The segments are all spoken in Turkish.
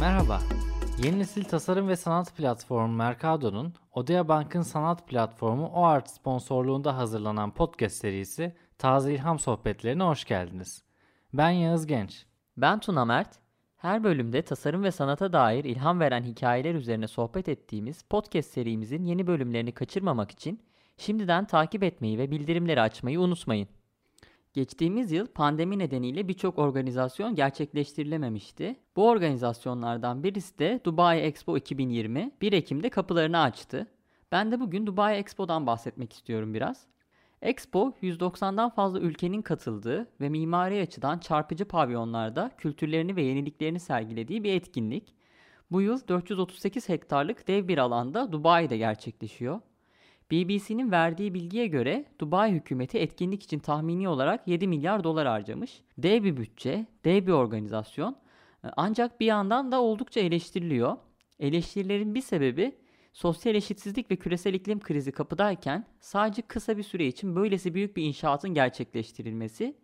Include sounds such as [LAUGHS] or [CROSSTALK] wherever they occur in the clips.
Merhaba. Yeni nesil tasarım ve sanat platformu Mercado'nun Odea Bank'ın sanat platformu OART sponsorluğunda hazırlanan podcast serisi Taze İlham Sohbetlerine hoş geldiniz. Ben Yağız Genç. Ben Tuna Mert. Her bölümde tasarım ve sanata dair ilham veren hikayeler üzerine sohbet ettiğimiz podcast serimizin yeni bölümlerini kaçırmamak için şimdiden takip etmeyi ve bildirimleri açmayı unutmayın. Geçtiğimiz yıl pandemi nedeniyle birçok organizasyon gerçekleştirilememişti. Bu organizasyonlardan birisi de Dubai Expo 2020 1 Ekim'de kapılarını açtı. Ben de bugün Dubai Expo'dan bahsetmek istiyorum biraz. Expo 190'dan fazla ülkenin katıldığı ve mimari açıdan çarpıcı pavyonlarda kültürlerini ve yeniliklerini sergilediği bir etkinlik. Bu yıl 438 hektarlık dev bir alanda Dubai'de gerçekleşiyor. BBC'nin verdiği bilgiye göre Dubai hükümeti etkinlik için tahmini olarak 7 milyar dolar harcamış. Dev bir bütçe, dev bir organizasyon. Ancak bir yandan da oldukça eleştiriliyor. Eleştirilerin bir sebebi sosyal eşitsizlik ve küresel iklim krizi kapıdayken sadece kısa bir süre için böylesi büyük bir inşaatın gerçekleştirilmesi.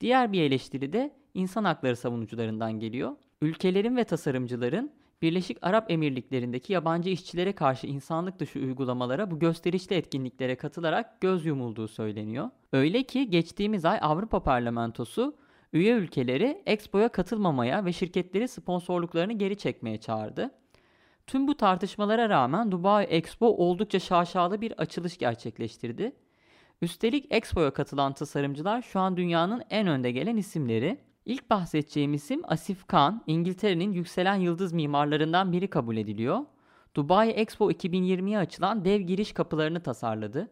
Diğer bir eleştiri de insan hakları savunucularından geliyor. Ülkelerin ve tasarımcıların Birleşik Arap Emirlikleri'ndeki yabancı işçilere karşı insanlık dışı uygulamalara bu gösterişli etkinliklere katılarak göz yumulduğu söyleniyor. Öyle ki geçtiğimiz ay Avrupa Parlamentosu üye ülkeleri Expo'ya katılmamaya ve şirketleri sponsorluklarını geri çekmeye çağırdı. Tüm bu tartışmalara rağmen Dubai Expo oldukça şaşalı bir açılış gerçekleştirdi. Üstelik Expo'ya katılan tasarımcılar şu an dünyanın en önde gelen isimleri. İlk bahsedeceğim isim Asif Khan, İngiltere'nin yükselen yıldız mimarlarından biri kabul ediliyor. Dubai Expo 2020'ye açılan dev giriş kapılarını tasarladı.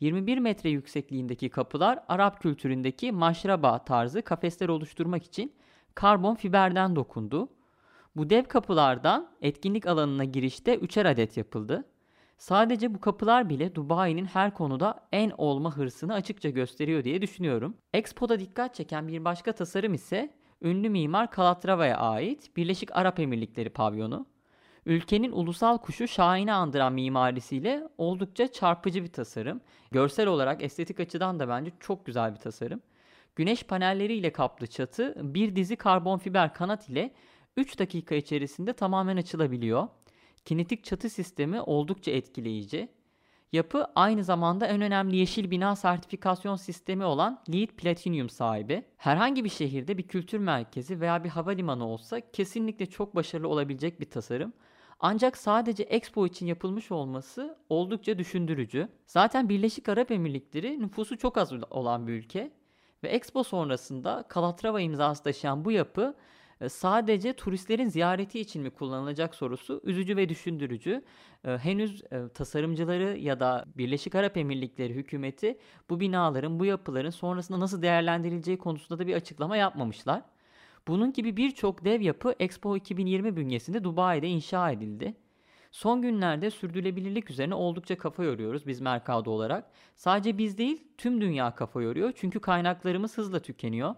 21 metre yüksekliğindeki kapılar Arap kültüründeki maşraba tarzı kafesler oluşturmak için karbon fiberden dokundu. Bu dev kapılardan etkinlik alanına girişte üçer adet yapıldı. Sadece bu kapılar bile Dubai'nin her konuda en olma hırsını açıkça gösteriyor diye düşünüyorum. Expo'da dikkat çeken bir başka tasarım ise ünlü mimar Kalatrava'ya ait Birleşik Arap Emirlikleri pavyonu. Ülkenin ulusal kuşu Şahin'i andıran mimarisiyle oldukça çarpıcı bir tasarım. Görsel olarak estetik açıdan da bence çok güzel bir tasarım. Güneş panelleriyle kaplı çatı bir dizi karbon fiber kanat ile 3 dakika içerisinde tamamen açılabiliyor. Kinetik çatı sistemi oldukça etkileyici. Yapı aynı zamanda en önemli yeşil bina sertifikasyon sistemi olan LEED Platinum sahibi. Herhangi bir şehirde bir kültür merkezi veya bir havalimanı olsa kesinlikle çok başarılı olabilecek bir tasarım. Ancak sadece Expo için yapılmış olması oldukça düşündürücü. Zaten Birleşik Arap Emirlikleri nüfusu çok az olan bir ülke ve Expo sonrasında Kalatrava imzası taşıyan bu yapı sadece turistlerin ziyareti için mi kullanılacak sorusu üzücü ve düşündürücü. E, henüz e, tasarımcıları ya da Birleşik Arap Emirlikleri hükümeti bu binaların, bu yapıların sonrasında nasıl değerlendirileceği konusunda da bir açıklama yapmamışlar. Bunun gibi birçok dev yapı Expo 2020 bünyesinde Dubai'de inşa edildi. Son günlerde sürdürülebilirlik üzerine oldukça kafa yoruyoruz biz Mercado olarak. Sadece biz değil tüm dünya kafa yoruyor çünkü kaynaklarımız hızla tükeniyor.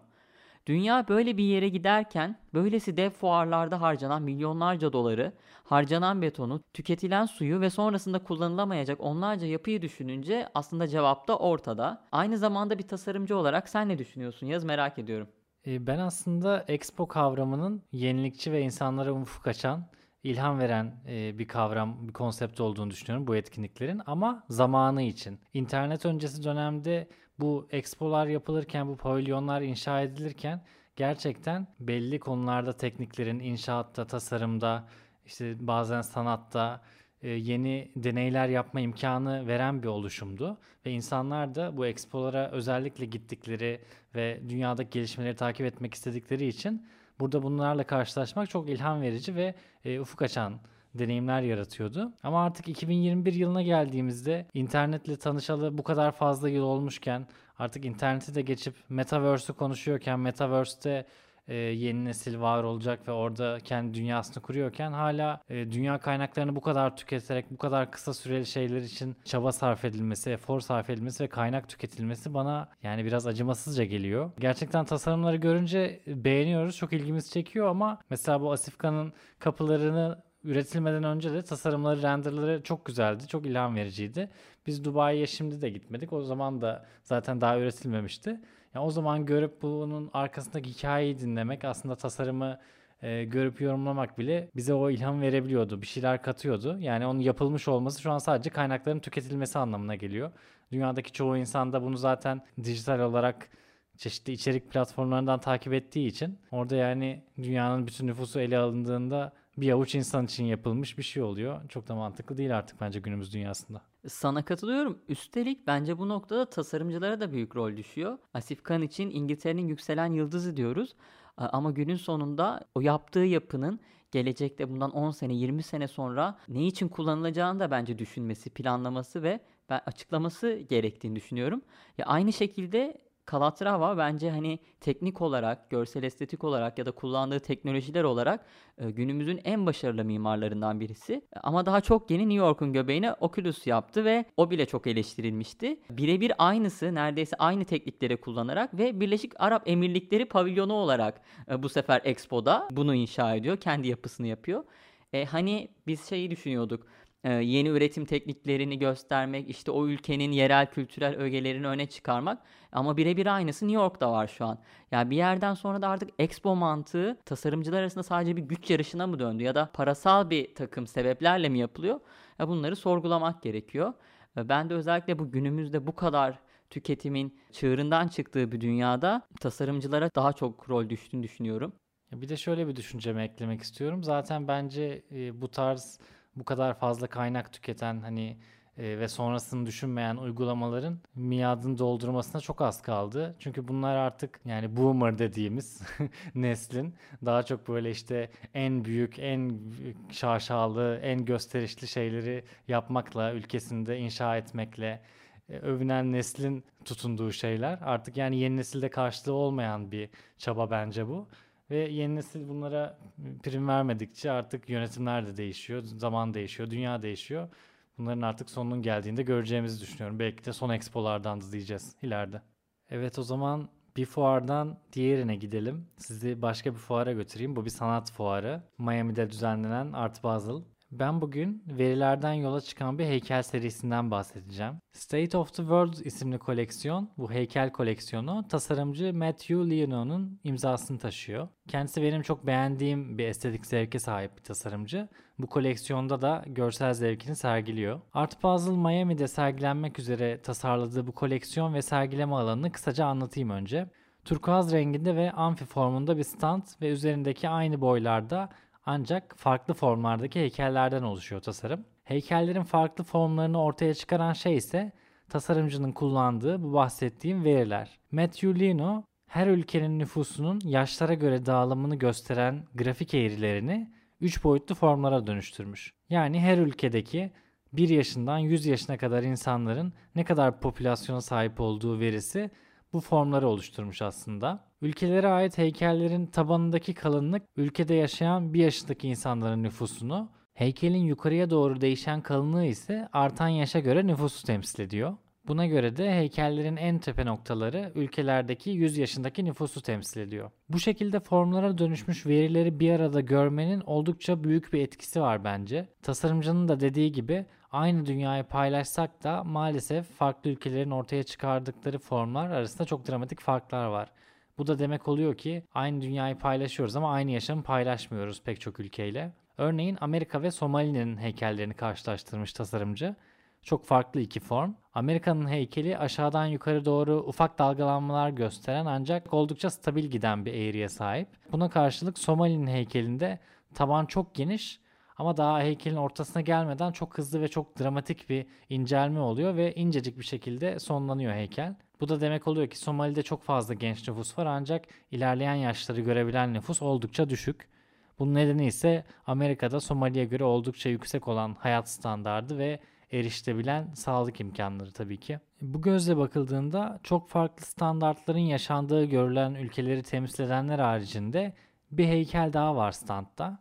Dünya böyle bir yere giderken böylesi dev fuarlarda harcanan milyonlarca doları, harcanan betonu, tüketilen suyu ve sonrasında kullanılamayacak onlarca yapıyı düşününce aslında cevap da ortada. Aynı zamanda bir tasarımcı olarak sen ne düşünüyorsun Yaz merak ediyorum. E, ben aslında Expo kavramının yenilikçi ve insanlara ufuk açan, ilham veren e, bir kavram, bir konsept olduğunu düşünüyorum bu etkinliklerin ama zamanı için. İnternet öncesi dönemde bu expolar yapılırken, bu pavilyonlar inşa edilirken gerçekten belli konularda tekniklerin inşaatta, tasarımda, işte bazen sanatta e, yeni deneyler yapma imkanı veren bir oluşumdu ve insanlar da bu expolara özellikle gittikleri ve dünyadaki gelişmeleri takip etmek istedikleri için burada bunlarla karşılaşmak çok ilham verici ve e, ufuk açan deneyimler yaratıyordu. Ama artık 2021 yılına geldiğimizde internetle tanışalı bu kadar fazla yıl olmuşken artık interneti de geçip metaverse'ü konuşuyorken metaverse'te e, yeni nesil var olacak ve orada kendi dünyasını kuruyorken hala e, dünya kaynaklarını bu kadar tüketerek bu kadar kısa süreli şeyler için çaba sarf edilmesi, efor sarf edilmesi ve kaynak tüketilmesi bana yani biraz acımasızca geliyor. Gerçekten tasarımları görünce beğeniyoruz, çok ilgimizi çekiyor ama mesela bu Asifka'nın kapılarını üretilmeden önce de tasarımları, renderları çok güzeldi. Çok ilham vericiydi. Biz Dubai'ye şimdi de gitmedik. O zaman da zaten daha üretilmemişti. Yani o zaman görüp bunun arkasındaki hikayeyi dinlemek aslında tasarımı e, görüp yorumlamak bile bize o ilham verebiliyordu. Bir şeyler katıyordu. Yani onun yapılmış olması şu an sadece kaynakların tüketilmesi anlamına geliyor. Dünyadaki çoğu insan da bunu zaten dijital olarak çeşitli içerik platformlarından takip ettiği için orada yani dünyanın bütün nüfusu ele alındığında bir avuç insan için yapılmış bir şey oluyor. Çok da mantıklı değil artık bence günümüz dünyasında. Sana katılıyorum. Üstelik bence bu noktada tasarımcılara da büyük rol düşüyor. Asif Khan için İngiltere'nin yükselen yıldızı diyoruz. Ama günün sonunda o yaptığı yapının gelecekte bundan 10 sene 20 sene sonra ne için kullanılacağını da bence düşünmesi, planlaması ve ben açıklaması gerektiğini düşünüyorum. Ya aynı şekilde Calatrava bence hani teknik olarak, görsel estetik olarak ya da kullandığı teknolojiler olarak e, günümüzün en başarılı mimarlarından birisi. Ama daha çok yeni New York'un göbeğine Oculus yaptı ve o bile çok eleştirilmişti. Birebir aynısı, neredeyse aynı teknikleri kullanarak ve Birleşik Arap Emirlikleri pavilyonu olarak e, bu sefer Expo'da bunu inşa ediyor, kendi yapısını yapıyor. E, hani biz şeyi düşünüyorduk e, yeni üretim tekniklerini göstermek, işte o ülkenin yerel kültürel ögelerini öne çıkarmak. Ama birebir aynısı New York'ta var şu an. Yani bir yerden sonra da artık expo mantığı tasarımcılar arasında sadece bir güç yarışına mı döndü ya da parasal bir takım sebeplerle mi yapılıyor? Ya bunları sorgulamak gerekiyor. Ben de özellikle bu günümüzde bu kadar tüketimin çığırından çıktığı bir dünyada tasarımcılara daha çok rol düştüğünü düşünüyorum. Bir de şöyle bir düşüncemi eklemek istiyorum. Zaten bence e, bu tarz bu kadar fazla kaynak tüketen hani e, ve sonrasını düşünmeyen uygulamaların miadını doldurmasına çok az kaldı. Çünkü bunlar artık yani boomer dediğimiz [LAUGHS] neslin daha çok böyle işte en büyük, en şaşalı, en gösterişli şeyleri yapmakla, ülkesinde inşa etmekle e, övünen neslin tutunduğu şeyler. Artık yani yeni nesilde karşılığı olmayan bir çaba bence bu. Ve yeni nesil bunlara prim vermedikçe artık yönetimler de değişiyor, zaman değişiyor, dünya değişiyor. Bunların artık sonunun geldiğinde göreceğimizi düşünüyorum. Belki de son expolardan da diyeceğiz ileride. Evet o zaman bir fuardan diğerine gidelim. Sizi başka bir fuara götüreyim. Bu bir sanat fuarı. Miami'de düzenlenen Art Basel. Ben bugün verilerden yola çıkan bir heykel serisinden bahsedeceğim. State of the World isimli koleksiyon, bu heykel koleksiyonu tasarımcı Matthew Leono'nun imzasını taşıyor. Kendisi benim çok beğendiğim bir estetik zevke sahip bir tasarımcı. Bu koleksiyonda da görsel zevkini sergiliyor. Art Basel Miami'de sergilenmek üzere tasarladığı bu koleksiyon ve sergileme alanını kısaca anlatayım önce. Turkuaz renginde ve amfi formunda bir stand ve üzerindeki aynı boylarda ancak farklı formlardaki heykellerden oluşuyor tasarım. Heykellerin farklı formlarını ortaya çıkaran şey ise tasarımcının kullandığı bu bahsettiğim veriler. Matthew Lino her ülkenin nüfusunun yaşlara göre dağılımını gösteren grafik eğrilerini 3 boyutlu formlara dönüştürmüş. Yani her ülkedeki 1 yaşından 100 yaşına kadar insanların ne kadar popülasyona sahip olduğu verisi bu formları oluşturmuş aslında. Ülkelere ait heykellerin tabanındaki kalınlık ülkede yaşayan bir yaşındaki insanların nüfusunu, heykelin yukarıya doğru değişen kalınlığı ise artan yaşa göre nüfusu temsil ediyor. Buna göre de heykellerin en tepe noktaları ülkelerdeki 100 yaşındaki nüfusu temsil ediyor. Bu şekilde formlara dönüşmüş verileri bir arada görmenin oldukça büyük bir etkisi var bence. Tasarımcının da dediği gibi aynı dünyayı paylaşsak da maalesef farklı ülkelerin ortaya çıkardıkları formlar arasında çok dramatik farklar var. Bu da demek oluyor ki aynı dünyayı paylaşıyoruz ama aynı yaşamı paylaşmıyoruz pek çok ülkeyle. Örneğin Amerika ve Somali'nin heykellerini karşılaştırmış tasarımcı. Çok farklı iki form. Amerika'nın heykeli aşağıdan yukarı doğru ufak dalgalanmalar gösteren ancak oldukça stabil giden bir eğriye sahip. Buna karşılık Somali'nin heykelinde taban çok geniş ama daha heykelin ortasına gelmeden çok hızlı ve çok dramatik bir incelme oluyor ve incecik bir şekilde sonlanıyor heykel. Bu da demek oluyor ki Somali'de çok fazla genç nüfus var ancak ilerleyen yaşları görebilen nüfus oldukça düşük. Bunun nedeni ise Amerika'da Somali'ye göre oldukça yüksek olan hayat standardı ve erişilebilen sağlık imkanları tabii ki. Bu gözle bakıldığında çok farklı standartların yaşandığı görülen ülkeleri temsil edenler haricinde bir heykel daha var standta.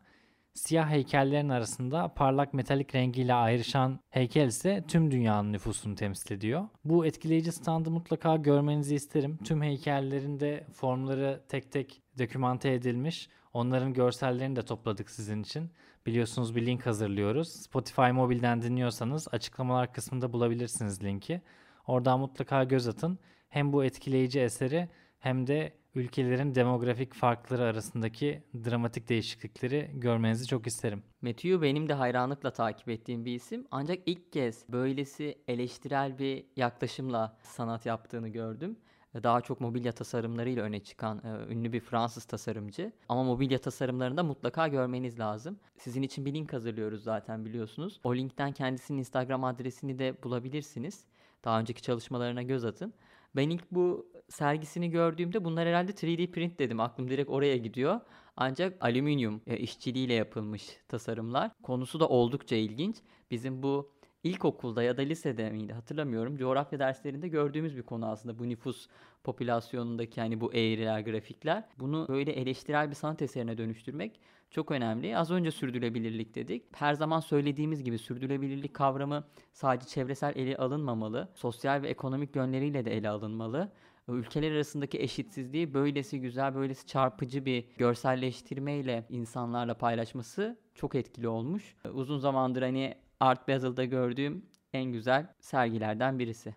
Siyah heykellerin arasında parlak metalik rengiyle ayrışan heykel ise tüm dünyanın nüfusunu temsil ediyor. Bu etkileyici standı mutlaka görmenizi isterim. Tüm heykellerin de formları tek tek dokümante edilmiş. Onların görsellerini de topladık sizin için. Biliyorsunuz bir link hazırlıyoruz. Spotify mobilden dinliyorsanız açıklamalar kısmında bulabilirsiniz linki. Oradan mutlaka göz atın. Hem bu etkileyici eseri hem de ülkelerin demografik farkları arasındaki dramatik değişiklikleri görmenizi çok isterim. Matthew benim de hayranlıkla takip ettiğim bir isim. Ancak ilk kez böylesi eleştirel bir yaklaşımla sanat yaptığını gördüm. Daha çok mobilya tasarımlarıyla öne çıkan e, ünlü bir Fransız tasarımcı. Ama mobilya tasarımlarını da mutlaka görmeniz lazım. Sizin için bir link hazırlıyoruz zaten biliyorsunuz. O linkten kendisinin Instagram adresini de bulabilirsiniz. Daha önceki çalışmalarına göz atın. Ben ilk bu sergisini gördüğümde bunlar herhalde 3D print dedim. Aklım direkt oraya gidiyor. Ancak alüminyum e, işçiliğiyle yapılmış tasarımlar. Konusu da oldukça ilginç. Bizim bu ilkokulda ya da lisede miydi hatırlamıyorum. Coğrafya derslerinde gördüğümüz bir konu aslında bu nüfus popülasyonundaki hani bu eğriler, grafikler. Bunu böyle eleştirel bir sanat eserine dönüştürmek çok önemli. Az önce sürdürülebilirlik dedik. Her zaman söylediğimiz gibi sürdürülebilirlik kavramı sadece çevresel ele alınmamalı. Sosyal ve ekonomik yönleriyle de ele alınmalı. Ülkeler arasındaki eşitsizliği böylesi güzel, böylesi çarpıcı bir görselleştirmeyle insanlarla paylaşması çok etkili olmuş. Uzun zamandır hani Art Basel'da gördüğüm en güzel sergilerden birisi.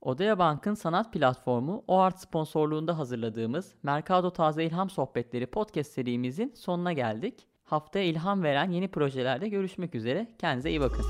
Odaya Bank'ın sanat platformu OART sponsorluğunda hazırladığımız Mercado Taze İlham Sohbetleri podcast serimizin sonuna geldik. Haftaya ilham veren yeni projelerde görüşmek üzere. Kendinize iyi bakın.